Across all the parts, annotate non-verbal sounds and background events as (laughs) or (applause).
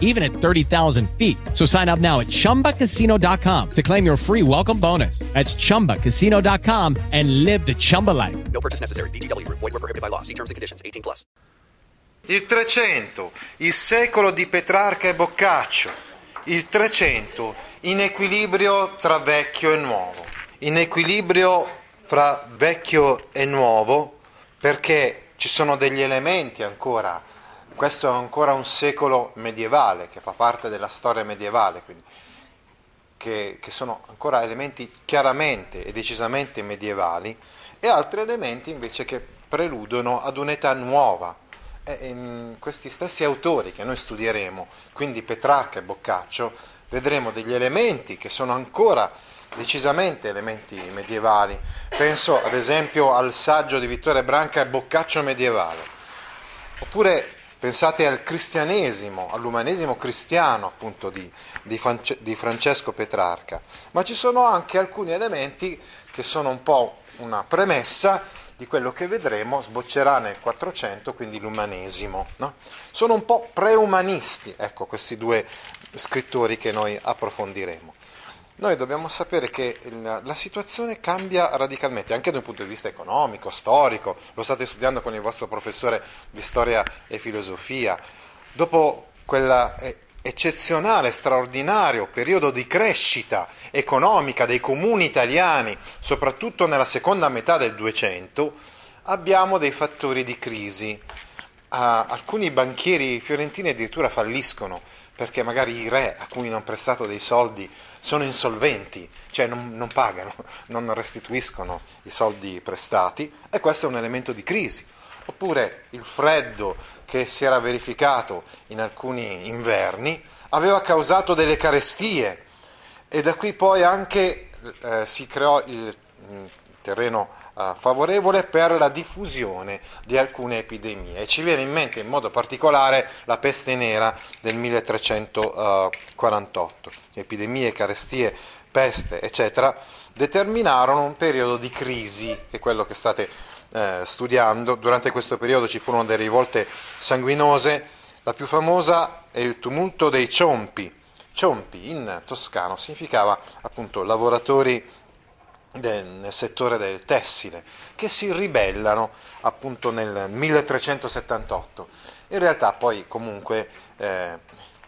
even at 30,000 feet. So sign up now at chumbacasino.com to claim your free welcome bonus. That's chumbacasino.com and live the Chumba life. No purchase necessary. VGW Group. Void were prohibited by law. See terms and conditions. 18 plus. Il 300, il secolo di Petrarca e Boccaccio. Il 300, in equilibrio tra vecchio e nuovo. In equilibrio fra vecchio e nuovo perché ci sono degli elementi ancora, questo è ancora un secolo medievale che fa parte della storia medievale, quindi, che, che sono ancora elementi chiaramente e decisamente medievali e altri elementi invece che preludono ad un'età nuova. E in questi stessi autori che noi studieremo, quindi Petrarca e Boccaccio, vedremo degli elementi che sono ancora decisamente elementi medievali. Penso ad esempio al saggio di Vittorio Branca e Boccaccio medievale. Oppure pensate al cristianesimo, all'umanesimo cristiano appunto di, di, di Francesco Petrarca. Ma ci sono anche alcuni elementi che sono un po' una premessa di quello che vedremo sboccerà nel 400, quindi l'umanesimo. No? Sono un po' preumanisti, ecco, questi due scrittori che noi approfondiremo. Noi dobbiamo sapere che la situazione cambia radicalmente, anche da un punto di vista economico, storico, lo state studiando con il vostro professore di storia e filosofia. Dopo quella eh, eccezionale, straordinario periodo di crescita economica dei comuni italiani, soprattutto nella seconda metà del 200, abbiamo dei fattori di crisi. Uh, alcuni banchieri fiorentini addirittura falliscono perché magari i re a cui hanno prestato dei soldi sono insolventi, cioè non, non, pagano, (laughs) non restituiscono i soldi prestati e questo è un elemento di crisi. Oppure il freddo che si era verificato in alcuni inverni aveva causato delle carestie e da qui poi anche eh, si creò il, il terreno favorevole per la diffusione di alcune epidemie. E ci viene in mente in modo particolare la peste nera del 1348. Epidemie, carestie, peste, eccetera, determinarono un periodo di crisi, che è quello che state eh, studiando. Durante questo periodo ci furono delle rivolte sanguinose. La più famosa è il tumulto dei Ciompi. Ciompi in toscano significava appunto lavoratori del, nel settore del tessile, che si ribellano appunto nel 1378. In realtà poi comunque eh,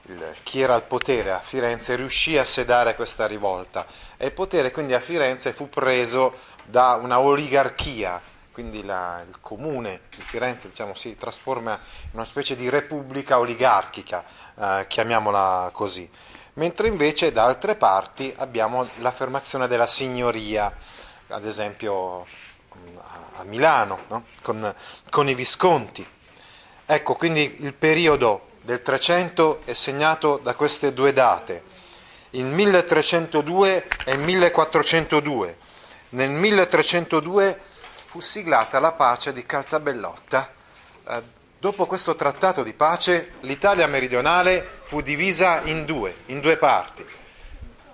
il, chi era al potere a Firenze riuscì a sedare questa rivolta e il potere quindi a Firenze fu preso da una oligarchia, quindi la, il comune di Firenze diciamo, si trasforma in una specie di repubblica oligarchica, eh, chiamiamola così mentre invece da altre parti abbiamo l'affermazione della signoria, ad esempio a Milano, no? con, con i Visconti. Ecco, quindi il periodo del 300 è segnato da queste due date, il 1302 e il 1402. Nel 1302 fu siglata la pace di Caltabellotta, eh, Dopo questo trattato di pace l'Italia meridionale fu divisa in due, in due parti.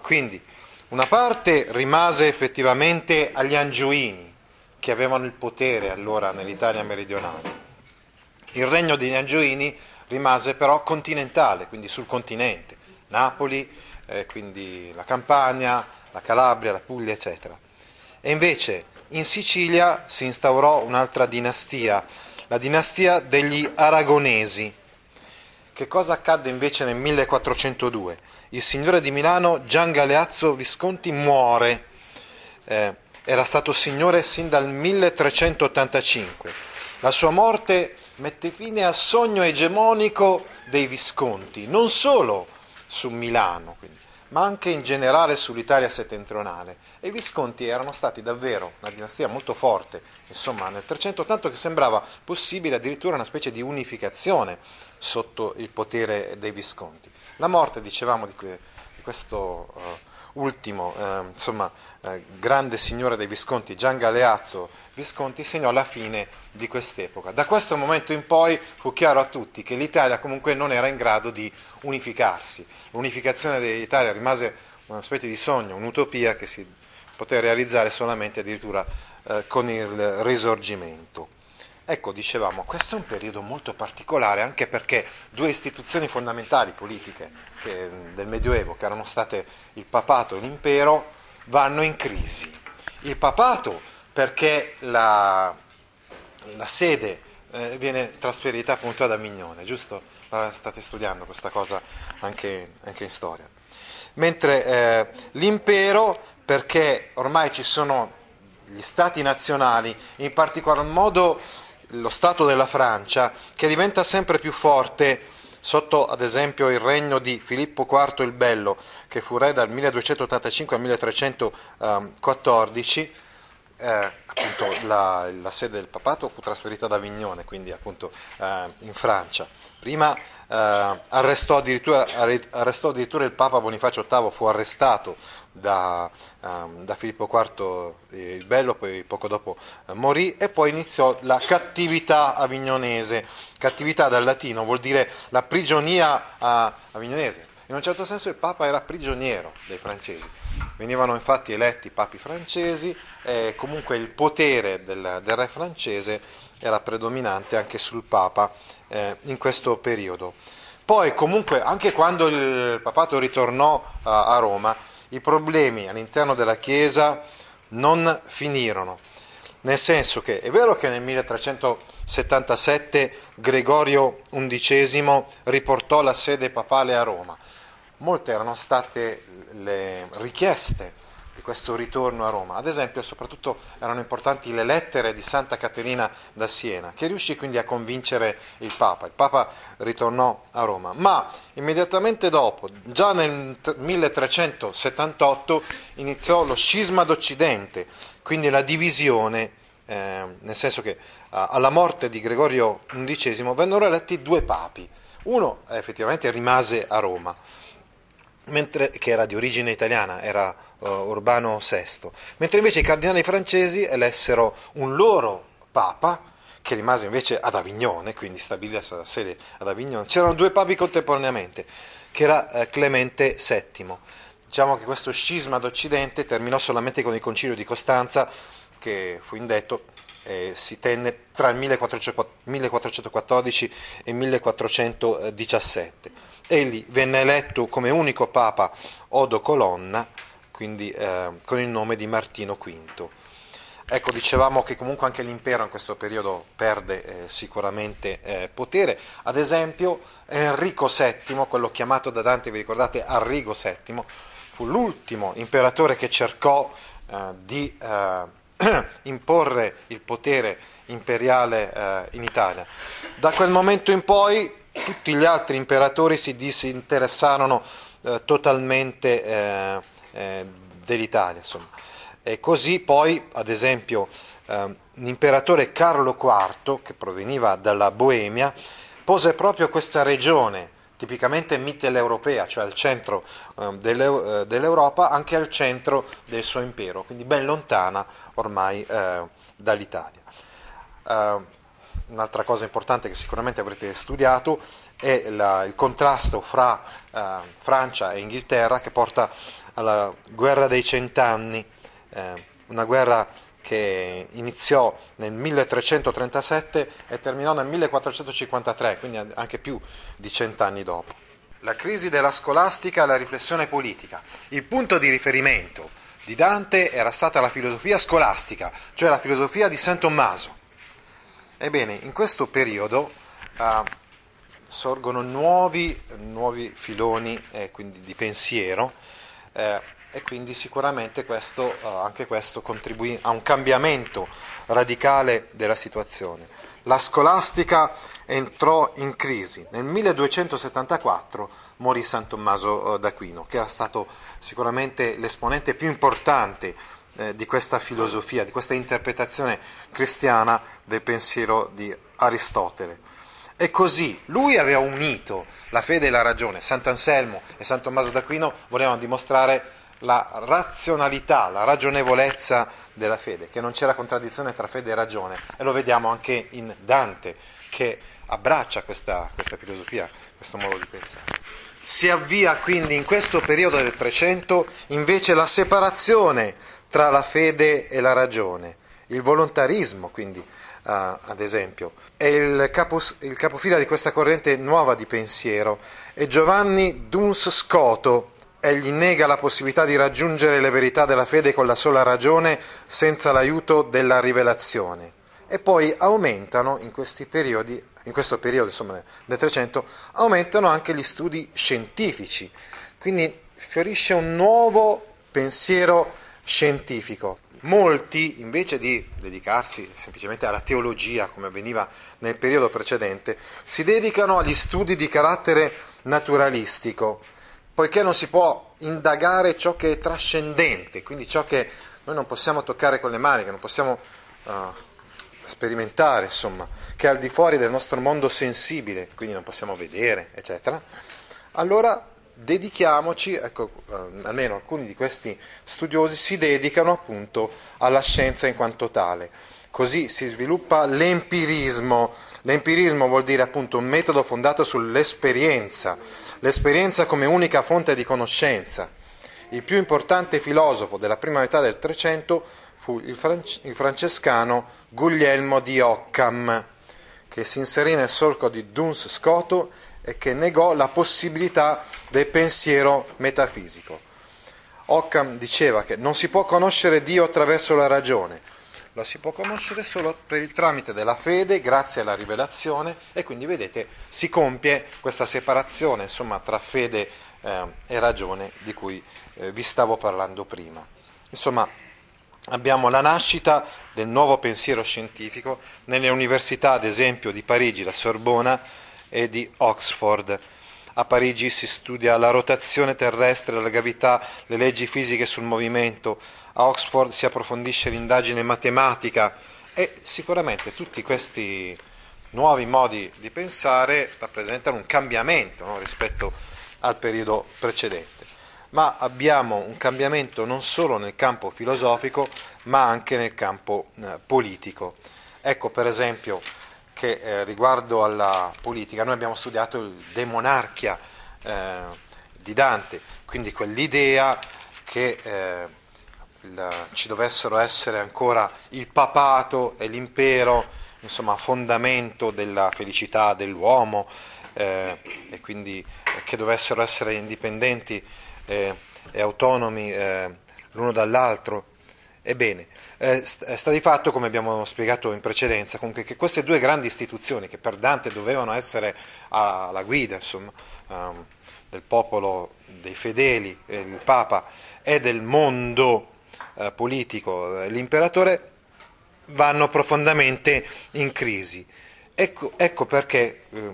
Quindi una parte rimase effettivamente agli Angioini, che avevano il potere allora nell'Italia meridionale. Il regno degli Angioini rimase però continentale, quindi sul continente, Napoli, eh, quindi la Campania, la Calabria, la Puglia, eccetera. E invece in Sicilia si instaurò un'altra dinastia, la dinastia degli Aragonesi. Che cosa accadde invece nel 1402? Il signore di Milano Gian Galeazzo Visconti muore, eh, era stato signore sin dal 1385. La sua morte mette fine al sogno egemonico dei Visconti, non solo su Milano, quindi, ma anche in generale sull'Italia settentrionale. E i Visconti erano stati davvero una dinastia molto forte, insomma, nel 300, tanto che sembrava possibile addirittura una specie di unificazione sotto il potere dei Visconti. La morte, dicevamo, di, que- di questo uh, ultimo eh, insomma, eh, grande signore dei Visconti, Gian Galeazzo Visconti, segnò la fine di quest'epoca. Da questo momento in poi fu chiaro a tutti che l'Italia comunque non era in grado di unificarsi. L'unificazione dell'Italia rimase una specie di sogno, un'utopia che si poté realizzare solamente addirittura eh, con il risorgimento. Ecco, dicevamo, questo è un periodo molto particolare anche perché due istituzioni fondamentali politiche che, del Medioevo, che erano state il papato e l'impero, vanno in crisi. Il papato perché la, la sede eh, viene trasferita appunto ad Avignone, giusto? Eh, state studiando questa cosa anche, anche in storia. Mentre eh, l'impero perché ormai ci sono gli stati nazionali, in particolar modo lo Stato della Francia, che diventa sempre più forte sotto ad esempio il regno di Filippo IV il Bello, che fu re dal 1285 al 1314, eh, appunto la, la, sede del papato fu trasferita ad Avignone, quindi appunto eh, in Francia. Prima eh, arrestò, addirittura, arrestò, addirittura, il Papa Bonifacio VIII, fu arrestato da, um, da Filippo IV il Bello, poi poco dopo uh, morì e poi iniziò la cattività avignonese. Cattività dal latino vuol dire la prigionia uh, avignonese. In un certo senso il Papa era prigioniero dei francesi. Venivano infatti eletti papi francesi e comunque il potere del, del re francese era predominante anche sul Papa eh, in questo periodo. Poi comunque anche quando il papato ritornò a, a Roma, i problemi all'interno della Chiesa non finirono. Nel senso che è vero che nel 1377 Gregorio XI riportò la sede papale a Roma, molte erano state le richieste di questo ritorno a Roma. Ad esempio, soprattutto erano importanti le lettere di Santa Caterina da Siena, che riuscì quindi a convincere il Papa. Il Papa ritornò a Roma, ma immediatamente dopo, già nel 1378, iniziò lo scisma d'Occidente, quindi la divisione, eh, nel senso che alla morte di Gregorio XI vennero eletti due papi. Uno effettivamente rimase a Roma, mentre, che era di origine italiana, era uh, Urbano VI, mentre invece i cardinali francesi elessero un loro papa, che rimase invece ad Avignone, quindi stabilì la sua sede ad Avignone. C'erano due papi contemporaneamente, che era eh, Clemente VII. Diciamo che questo scisma d'Occidente terminò solamente con il concilio di Costanza, che fu indetto e si tenne tra il 1414 e il 1417. Egli venne eletto come unico papa Odo Colonna, quindi eh, con il nome di Martino V. Ecco, dicevamo che comunque anche l'impero in questo periodo perde eh, sicuramente eh, potere. Ad esempio, Enrico VII, quello chiamato da Dante, vi ricordate, Arrigo VII, fu l'ultimo imperatore che cercò eh, di eh, (clears throat) imporre il potere imperiale eh, in Italia. Da quel momento in poi tutti gli altri imperatori si disinteressarono eh, totalmente eh, dell'Italia. Insomma. E così poi, ad esempio, eh, l'imperatore Carlo IV, che proveniva dalla Boemia, pose proprio questa regione, tipicamente mitteleuropea, cioè al centro eh, dell'Europa, anche al centro del suo impero, quindi ben lontana ormai eh, dall'Italia. Un'altra cosa importante che sicuramente avrete studiato è la, il contrasto fra eh, Francia e Inghilterra che porta alla guerra dei cent'anni, eh, una guerra che iniziò nel 1337 e terminò nel 1453, quindi anche più di cent'anni dopo. La crisi della scolastica e la riflessione politica. Il punto di riferimento di Dante era stata la filosofia scolastica, cioè la filosofia di San Tommaso. Ebbene, in questo periodo uh, sorgono nuovi, nuovi filoni eh, di pensiero eh, e quindi sicuramente questo, uh, anche questo contribuì a un cambiamento radicale della situazione. La scolastica entrò in crisi. Nel 1274 morì San Tommaso d'Aquino, che era stato sicuramente l'esponente più importante eh, di questa filosofia, di questa interpretazione cristiana del pensiero di Aristotele. E così lui aveva unito la fede e la ragione. Sant'Anselmo e San Tommaso d'Aquino volevano dimostrare la razionalità, la ragionevolezza della fede, che non c'era contraddizione tra fede e ragione, e lo vediamo anche in Dante, che abbraccia questa, questa filosofia, questo modo di pensare. Si avvia quindi in questo periodo del Trecento invece la separazione tra la fede e la ragione, il volontarismo quindi, uh, ad esempio, è il, capos, il capofila di questa corrente nuova di pensiero è Giovanni Duns Scoto, egli nega la possibilità di raggiungere le verità della fede con la sola ragione senza l'aiuto della rivelazione. E poi aumentano in questi periodi, in questo periodo insomma, del Trecento, aumentano anche gli studi scientifici. Quindi fiorisce un nuovo pensiero scientifico. Molti, invece di dedicarsi semplicemente alla teologia, come avveniva nel periodo precedente, si dedicano agli studi di carattere naturalistico, poiché non si può indagare ciò che è trascendente, quindi ciò che noi non possiamo toccare con le mani, che non possiamo uh, sperimentare, insomma, che è al di fuori del nostro mondo sensibile, quindi non possiamo vedere, eccetera. Allora dedichiamoci, ecco, eh, almeno alcuni di questi studiosi si dedicano appunto alla scienza in quanto tale. Così si sviluppa l'empirismo. L'empirismo vuol dire appunto un metodo fondato sull'esperienza, l'esperienza come unica fonte di conoscenza. Il più importante filosofo della prima metà del Trecento fu il, france- il francescano Guglielmo di Occam, che si inserì nel solco di Duns Scoto e che negò la possibilità del pensiero metafisico. Occam diceva che non si può conoscere Dio attraverso la ragione, lo si può conoscere solo per il tramite della fede, grazie alla rivelazione, e quindi vedete si compie questa separazione insomma, tra fede eh, e ragione di cui eh, vi stavo parlando prima. Insomma, abbiamo la nascita del nuovo pensiero scientifico nelle università, ad esempio, di Parigi, la Sorbona, e di Oxford. A Parigi si studia la rotazione terrestre, la gravità, le leggi fisiche sul movimento. A Oxford si approfondisce l'indagine matematica e sicuramente tutti questi nuovi modi di pensare rappresentano un cambiamento no, rispetto al periodo precedente. Ma abbiamo un cambiamento non solo nel campo filosofico, ma anche nel campo eh, politico. Ecco per esempio che eh, riguardo alla politica noi abbiamo studiato il De Monarchia eh, di Dante, quindi quell'idea che eh, il, ci dovessero essere ancora il papato e l'impero, insomma, fondamento della felicità dell'uomo eh, e quindi che dovessero essere indipendenti eh, e autonomi eh, l'uno dall'altro Ebbene, eh, sta di fatto, come abbiamo spiegato in precedenza, comunque che queste due grandi istituzioni che per Dante dovevano essere alla guida insomma, um, del popolo, dei fedeli, eh, il Papa e del mondo eh, politico, eh, l'imperatore, vanno profondamente in crisi. Ecco, ecco perché eh,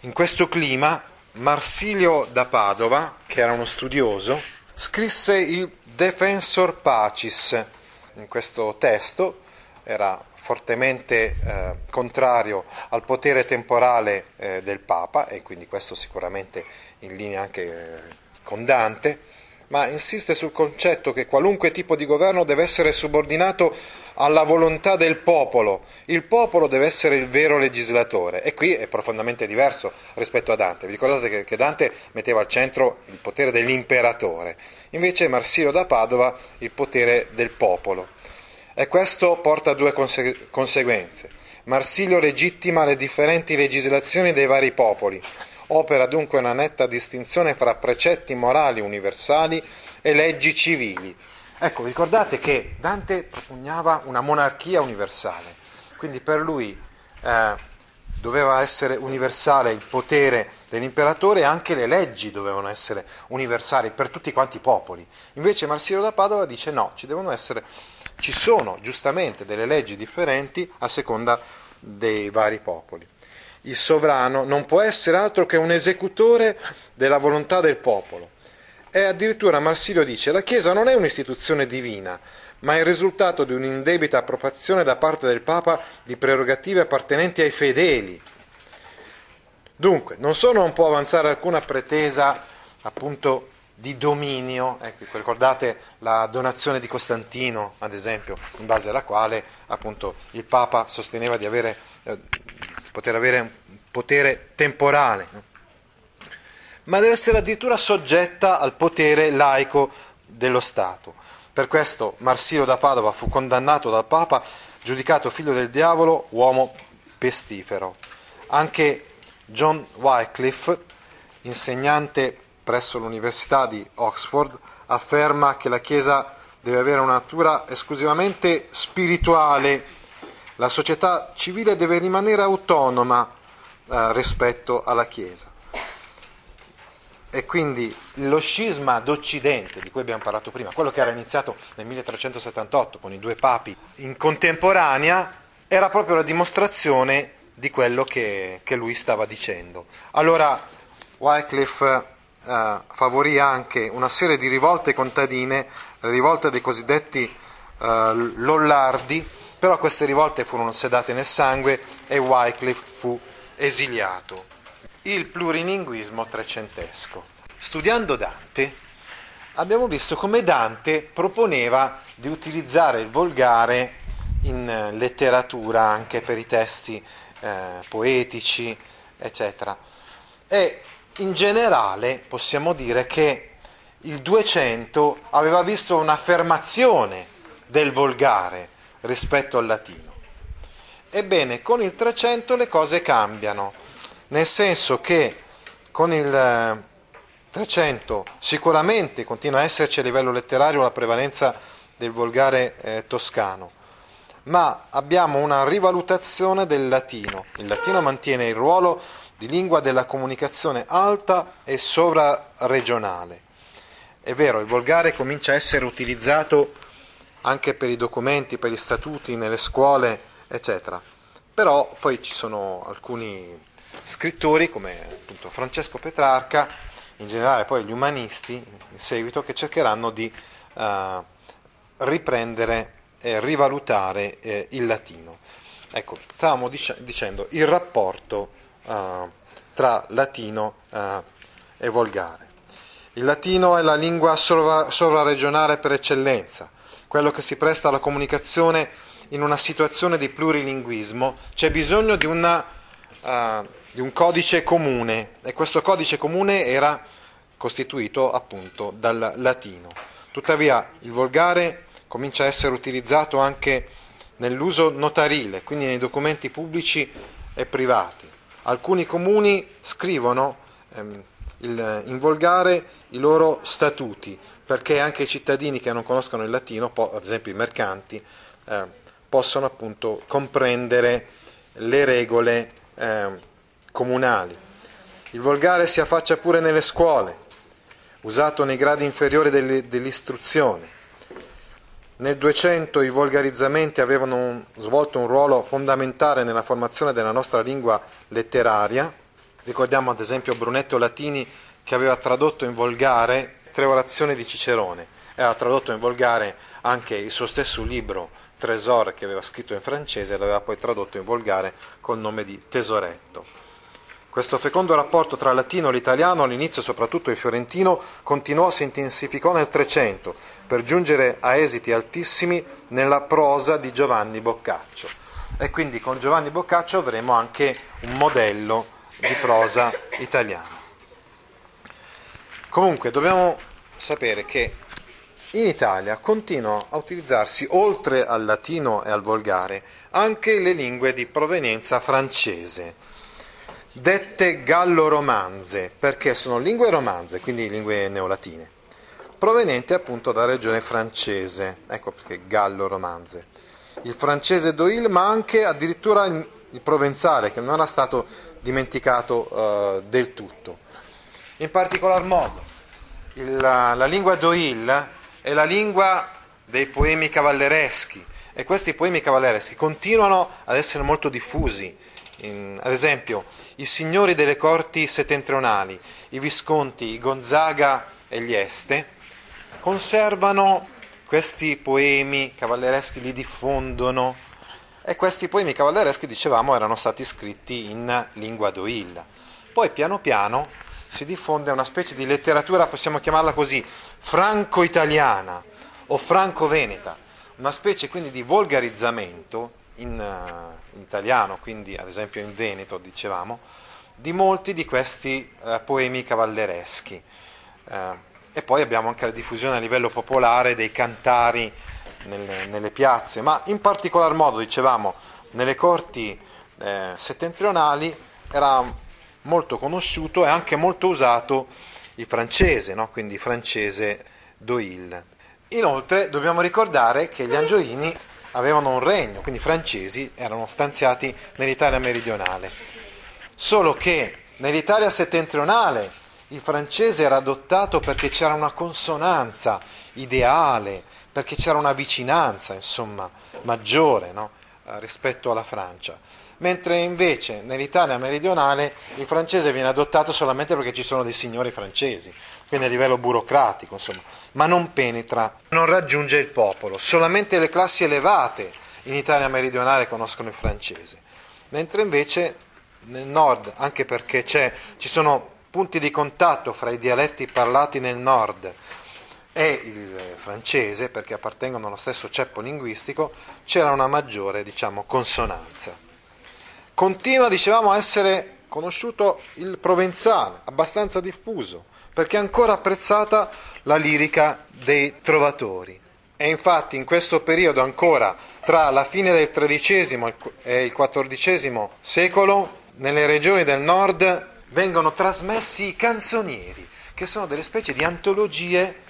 in questo clima Marsilio da Padova, che era uno studioso, scrisse il Defensor Pacis, in questo testo era fortemente eh, contrario al potere temporale eh, del Papa e quindi questo sicuramente in linea anche eh, con Dante, ma insiste sul concetto che qualunque tipo di governo deve essere subordinato alla volontà del popolo, il popolo deve essere il vero legislatore e qui è profondamente diverso rispetto a Dante. Vi ricordate che Dante metteva al centro il potere dell'imperatore, invece Marsilio da Padova il potere del popolo. E questo porta a due conse- conseguenze. Marsilio legittima le differenti legislazioni dei vari popoli, opera dunque una netta distinzione fra precetti morali universali e leggi civili. Ecco, ricordate che Dante propugnava una monarchia universale, quindi per lui eh, doveva essere universale il potere dell'imperatore e anche le leggi dovevano essere universali per tutti quanti i popoli. Invece Marsilio da Padova dice no, ci devono essere ci sono giustamente delle leggi differenti a seconda dei vari popoli. Il sovrano non può essere altro che un esecutore della volontà del popolo. E addirittura Marsilio dice la Chiesa non è un'istituzione divina, ma è il risultato di un'indebita appropriazione da parte del Papa di prerogative appartenenti ai fedeli. Dunque, non solo non può avanzare alcuna pretesa appunto di dominio, ecco, ricordate la donazione di Costantino, ad esempio, in base alla quale appunto il Papa sosteneva di avere, eh, poter avere un potere temporale, no? ma deve essere addirittura soggetta al potere laico dello Stato. Per questo Marsilo da Padova fu condannato dal Papa, giudicato figlio del diavolo, uomo pestifero. Anche John Wycliffe, insegnante presso l'Università di Oxford, afferma che la Chiesa deve avere una natura esclusivamente spirituale. La società civile deve rimanere autonoma eh, rispetto alla Chiesa. E quindi lo scisma d'Occidente, di cui abbiamo parlato prima, quello che era iniziato nel 1378 con i due papi in contemporanea, era proprio la dimostrazione di quello che, che lui stava dicendo. Allora Wycliffe eh, favorì anche una serie di rivolte contadine, le rivolte dei cosiddetti eh, Lollardi, però queste rivolte furono sedate nel sangue e Wycliffe fu esiliato. Il plurilinguismo trecentesco. Studiando Dante abbiamo visto come Dante proponeva di utilizzare il volgare in letteratura anche per i testi eh, poetici, eccetera. E in generale possiamo dire che il 200 aveva visto un'affermazione del volgare rispetto al latino. Ebbene, con il 300 le cose cambiano, nel senso che con il 300 sicuramente continua a esserci a livello letterario la prevalenza del volgare eh, toscano, ma abbiamo una rivalutazione del latino. Il latino mantiene il ruolo di lingua della comunicazione alta e sovraregionale. È vero, il volgare comincia a essere utilizzato anche per i documenti, per gli statuti, nelle scuole, eccetera. Però poi ci sono alcuni scrittori come appunto Francesco Petrarca, in generale poi gli umanisti in seguito, che cercheranno di uh, riprendere e rivalutare eh, il latino. Ecco, stavamo dic- dicendo il rapporto uh, tra latino uh, e volgare. Il latino è la lingua sovra- sovraregionale per eccellenza, quello che si presta alla comunicazione in una situazione di plurilinguismo, c'è bisogno di, una, uh, di un codice comune e questo codice comune era costituito appunto dal latino. Tuttavia il volgare comincia a essere utilizzato anche nell'uso notarile, quindi nei documenti pubblici e privati. Alcuni comuni scrivono ehm, il, in volgare i loro statuti, perché anche i cittadini che non conoscono il latino, ad esempio i mercanti, eh, possono appunto comprendere le regole eh, comunali. Il volgare si affaccia pure nelle scuole, usato nei gradi inferiori dell'istruzione. Nel 200 i volgarizzamenti avevano un, svolto un ruolo fondamentale nella formazione della nostra lingua letteraria. Ricordiamo ad esempio Brunetto Latini che aveva tradotto in volgare tre orazioni di Cicerone aveva tradotto in volgare anche il suo stesso libro Tresor che aveva scritto in francese e l'aveva poi tradotto in volgare col nome di Tesoretto. Questo fecondo rapporto tra latino e l'italiano, all'inizio soprattutto il fiorentino, continuò, si intensificò nel Trecento, per giungere a esiti altissimi nella prosa di Giovanni Boccaccio. E quindi con Giovanni Boccaccio avremo anche un modello di prosa italiana. Comunque dobbiamo sapere che in Italia continuano a utilizzarsi, oltre al latino e al volgare, anche le lingue di provenienza francese dette gallo-romanze, perché sono lingue romanze, quindi lingue neolatine, provenienti appunto dalla regione francese, ecco perché gallo-romanze. Il francese d'Oil, ma anche addirittura il provenzale, che non era stato dimenticato uh, del tutto. In particolar modo, il, la lingua d'Oil è la lingua dei poemi cavallereschi e questi poemi cavallereschi continuano ad essere molto diffusi. In, ad esempio, i signori delle corti settentrionali, i visconti, i Gonzaga e gli Este, conservano questi poemi cavallereschi, li diffondono e questi poemi cavallereschi, dicevamo, erano stati scritti in lingua d'Oil. Poi piano piano si diffonde una specie di letteratura, possiamo chiamarla così, franco-italiana o franco-veneta, una specie quindi di volgarizzamento in, uh, in italiano, quindi ad esempio in veneto, dicevamo, di molti di questi uh, poemi cavallereschi. Uh, e poi abbiamo anche la diffusione a livello popolare dei cantari nelle, nelle piazze, ma in particolar modo, dicevamo, nelle corti eh, settentrionali era molto conosciuto e anche molto usato il francese, no? quindi francese d'Oil. Inoltre dobbiamo ricordare che gli angioini avevano un regno, quindi i francesi erano stanziati nell'Italia meridionale, solo che nell'Italia settentrionale il francese era adottato perché c'era una consonanza ideale, perché c'era una vicinanza, insomma, maggiore no? Eh, rispetto alla Francia. Mentre invece nell'Italia meridionale il francese viene adottato solamente perché ci sono dei signori francesi, quindi a livello burocratico, insomma, ma non penetra, non raggiunge il popolo. Solamente le classi elevate in Italia meridionale conoscono il francese, mentre invece nel nord, anche perché ci sono punti di contatto fra i dialetti parlati nel nord e il francese, perché appartengono allo stesso ceppo linguistico, c'era una maggiore diciamo, consonanza. Continua, dicevamo, a essere conosciuto il provenzale, abbastanza diffuso, perché è ancora apprezzata la lirica dei trovatori. E infatti in questo periodo ancora, tra la fine del XIII e il XIV secolo, nelle regioni del nord vengono trasmessi i canzonieri, che sono delle specie di antologie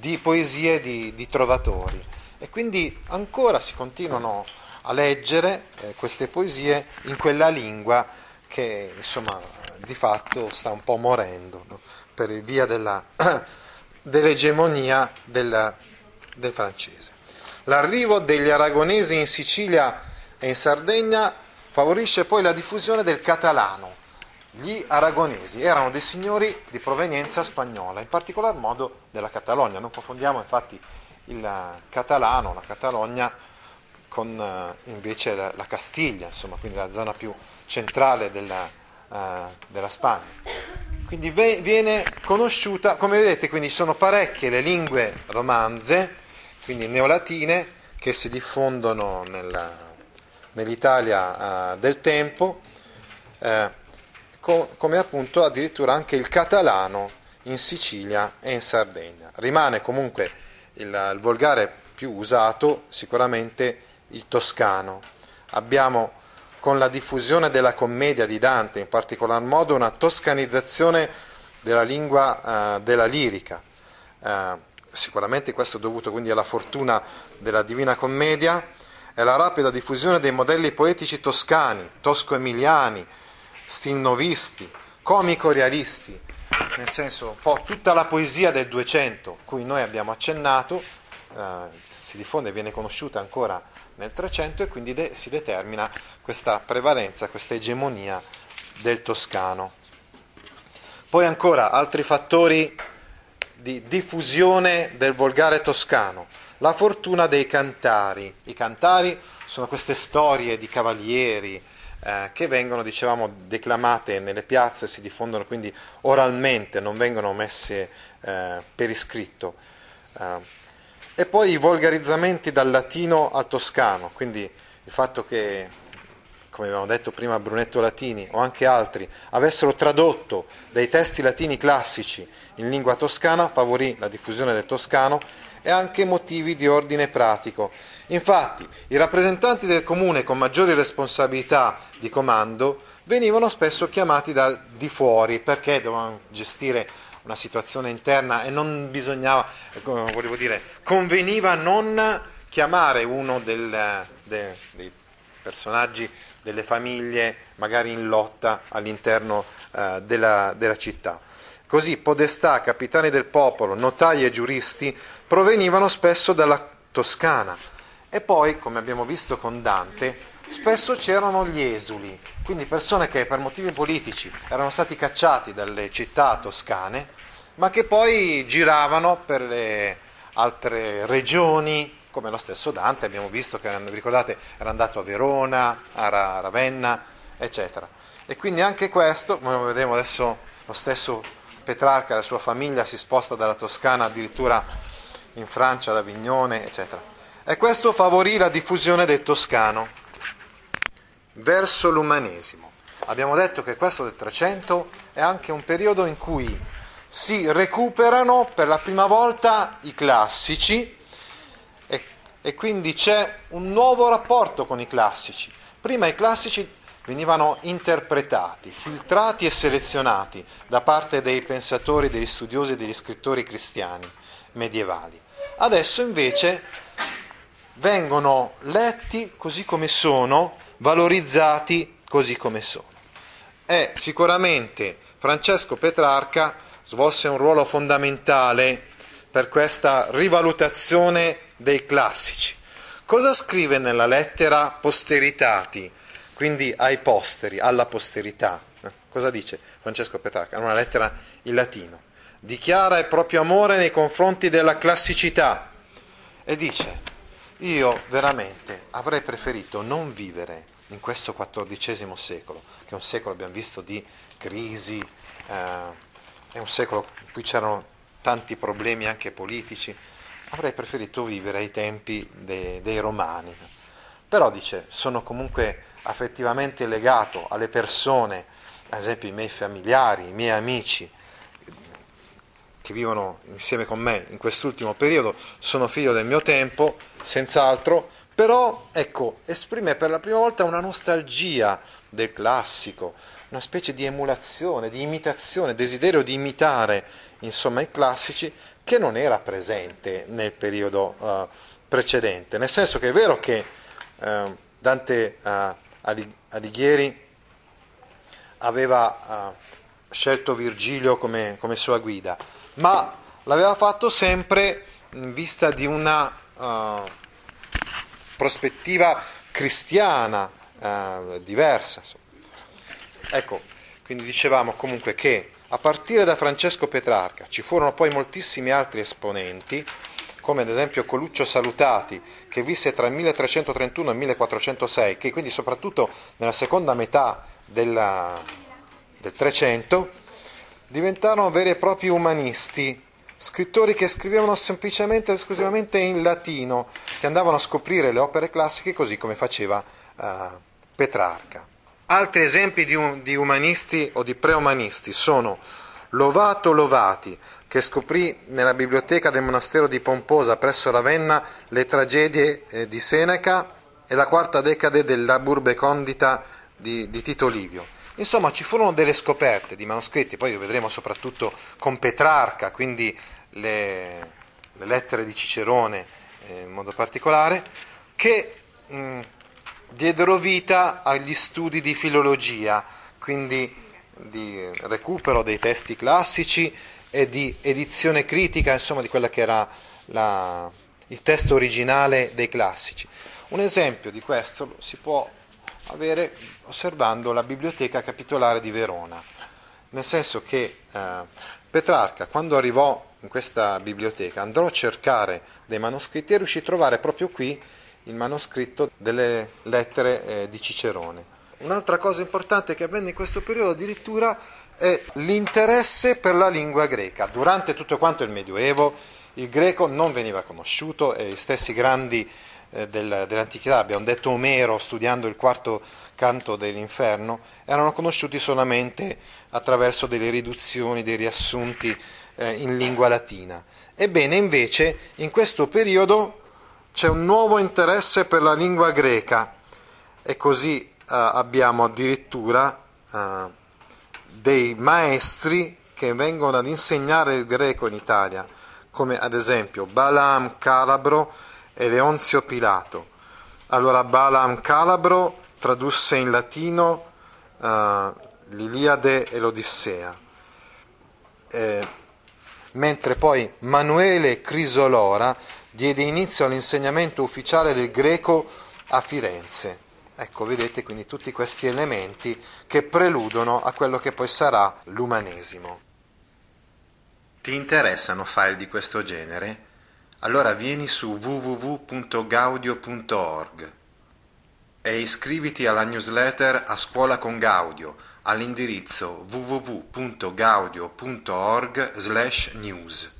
di poesie di, di trovatori. E quindi ancora si continuano a leggere eh, queste poesie in quella lingua che insomma di fatto sta un po' morendo no? per via della, (clears throat) dell'egemonia del, del francese. L'arrivo degli aragonesi in Sicilia e in Sardegna favorisce poi la diffusione del catalano, gli aragonesi erano dei signori di provenienza spagnola, in particolar modo della Catalogna. Non confondiamo infatti il catalano, la Catalogna, con uh, invece la, Castiglia, insomma, quindi la zona più centrale della, uh, della Spagna. Quindi ve, viene conosciuta, come vedete, quindi sono parecchie le lingue romanze, quindi neolatine, che si diffondono nella, nell'Italia uh, del tempo co- come appunto addirittura anche il catalano in Sicilia e in Sardegna. Rimane comunque il, il volgare più usato sicuramente il toscano. Abbiamo con la diffusione della commedia di Dante, in particolar modo, una toscanizzazione della lingua uh, della lirica. Uh, sicuramente questo è dovuto quindi alla fortuna della Divina Commedia e alla rapida diffusione dei modelli poetici toscani, tosco-emiliani, stilnovisti, comico-realisti, nel senso un po' tutta la poesia del 200 cui noi abbiamo accennato, eh, si diffonde e viene conosciuta ancora nel 300 e quindi de- si determina questa prevalenza, questa egemonia del toscano. Poi ancora altri fattori di diffusione del volgare toscano, la fortuna dei cantari. I cantari sono queste storie di cavalieri, eh, che vengono, dicevamo, declamate nelle piazze, si diffondono quindi oralmente, non vengono messe eh, per iscritto. Eh, e poi i volgarizzamenti dal latino al toscano, quindi il fatto che, come abbiamo detto prima, Brunetto Latini o anche altri avessero tradotto dei testi latini classici in lingua toscana favorì la diffusione del toscano e anche motivi di ordine pratico. Infatti, i rappresentanti del comune con maggiori responsabilità di comando venivano spesso chiamati da di fuori perché dovevano gestire una situazione interna e non bisognava, volevo dire, conveniva non chiamare uno del, de, dei personaggi delle famiglie magari in lotta all'interno eh, della, della città. Così podestà, capitani del popolo, notai e giuristi provenivano spesso dalla Toscana e poi, come abbiamo visto con Dante, spesso c'erano gli esuli, quindi persone che per motivi politici erano stati cacciati dalle città toscane, ma che poi giravano per le altre regioni, come lo stesso Dante, abbiamo visto che, ricordate, era andato a Verona, a Ravenna, eccetera. E quindi anche questo, come vedremo adesso lo stesso Petrarca e la sua famiglia si sposta dalla Toscana addirittura in Francia, ad Avignone, eccetera. E questo favorì la diffusione del toscano verso l'umanesimo. Abbiamo detto che questo del 300 è anche un periodo in cui si recuperano per la prima volta i classici e, quindi c'è un nuovo rapporto con i classici. Prima i classici venivano interpretati, filtrati e selezionati da parte dei pensatori, degli studiosi e degli scrittori cristiani medievali. Adesso invece vengono letti così come sono, valorizzati così come sono. E sicuramente Francesco Petrarca svolse un ruolo fondamentale per questa rivalutazione dei classici. Cosa scrive nella lettera Posteritati, quindi ai posteri, alla posterità? Cosa dice Francesco Petrarca? È una lettera in latino. Dichiara il proprio amore nei confronti della classicità e dice, io veramente avrei preferito non vivere in questo XIV secolo, che è un secolo, abbiamo visto, di crisi, eh, è un secolo in cui c'erano tanti problemi anche politici, avrei preferito vivere ai tempi dei, dei romani. Però dice, sono comunque affettivamente legato alle persone, ad esempio i miei familiari, i miei amici, che vivono insieme con me in quest'ultimo periodo, sono figlio del mio tempo, senz'altro, però ecco, esprime per la prima volta una nostalgia del classico, una specie di emulazione, di imitazione, desiderio di imitare insomma i classici che non era presente nel periodo uh, precedente, nel senso che è vero che uh, Dante uh, Alighieri aveva scelto Virgilio come, come, sua guida, ma l'aveva fatto sempre in vista di una prospettiva cristiana diversa. Insomma. Ecco, quindi dicevamo comunque che a partire da Francesco Petrarca ci furono poi moltissimi altri esponenti, come ad esempio Coluccio Salutati, che visse tra il 1331 e il 1406, che quindi soprattutto nella seconda metà della, del 300 diventarono veri e propri umanisti, scrittori che scrivevano semplicemente ed esclusivamente in latino, che andavano a scoprire le opere classiche così come faceva uh, Petrarca. Altri esempi di, un, di umanisti o di preumanisti sono Lovato Lovati, che scoprì nella biblioteca del monastero di Pomposa presso Ravenna le tragedie eh, di Seneca e la quarta decade della Burbe Condita di, di, Tito Livio. Insomma, ci furono delle scoperte di manoscritti, poi lo vedremo soprattutto con Petrarca, quindi le, le lettere di Cicerone eh, in modo particolare, che mh, diedero vita agli studi di filologia, quindi di recupero dei testi classici e di edizione critica, insomma, di quella che era la, il testo originale dei classici. Un esempio di questo si può avere osservando la biblioteca capitolare di Verona, nel senso che eh, Petrarca, quando arrivò in questa biblioteca, andò a cercare dei manoscritti e riuscì a trovare proprio qui il manoscritto delle lettere eh, di Cicerone. Un'altra cosa importante che avvenne in questo periodo addirittura è l'interesse per la lingua greca. Durante tutto quanto il Medioevo il greco non veniva conosciuto e gli stessi grandi eh, del, dell'antichità, abbiamo detto Omero studiando il quarto canto dell'inferno, erano conosciuti solamente attraverso delle riduzioni, dei riassunti eh, in lingua latina. Ebbene, invece, in questo periodo c'è un nuovo interesse per la lingua greca e così eh, abbiamo addirittura eh, dei maestri che vengono ad insegnare il greco in Italia, come ad esempio Balaam Calabro e Leonzio Pilato. Allora Balaam Calabro tradusse in latino eh, l'Iliade e l'Odissea, eh, mentre poi Manuele Crisolora diede inizio all'insegnamento ufficiale del greco a Firenze. Ecco, vedete quindi tutti questi elementi che preludono a quello che poi sarà l'umanesimo. Ti interessano file di questo genere? Allora vieni su www.gaudio.org e iscriviti alla newsletter A Scuola con Gaudio all'indirizzo www.gaudio.org/news.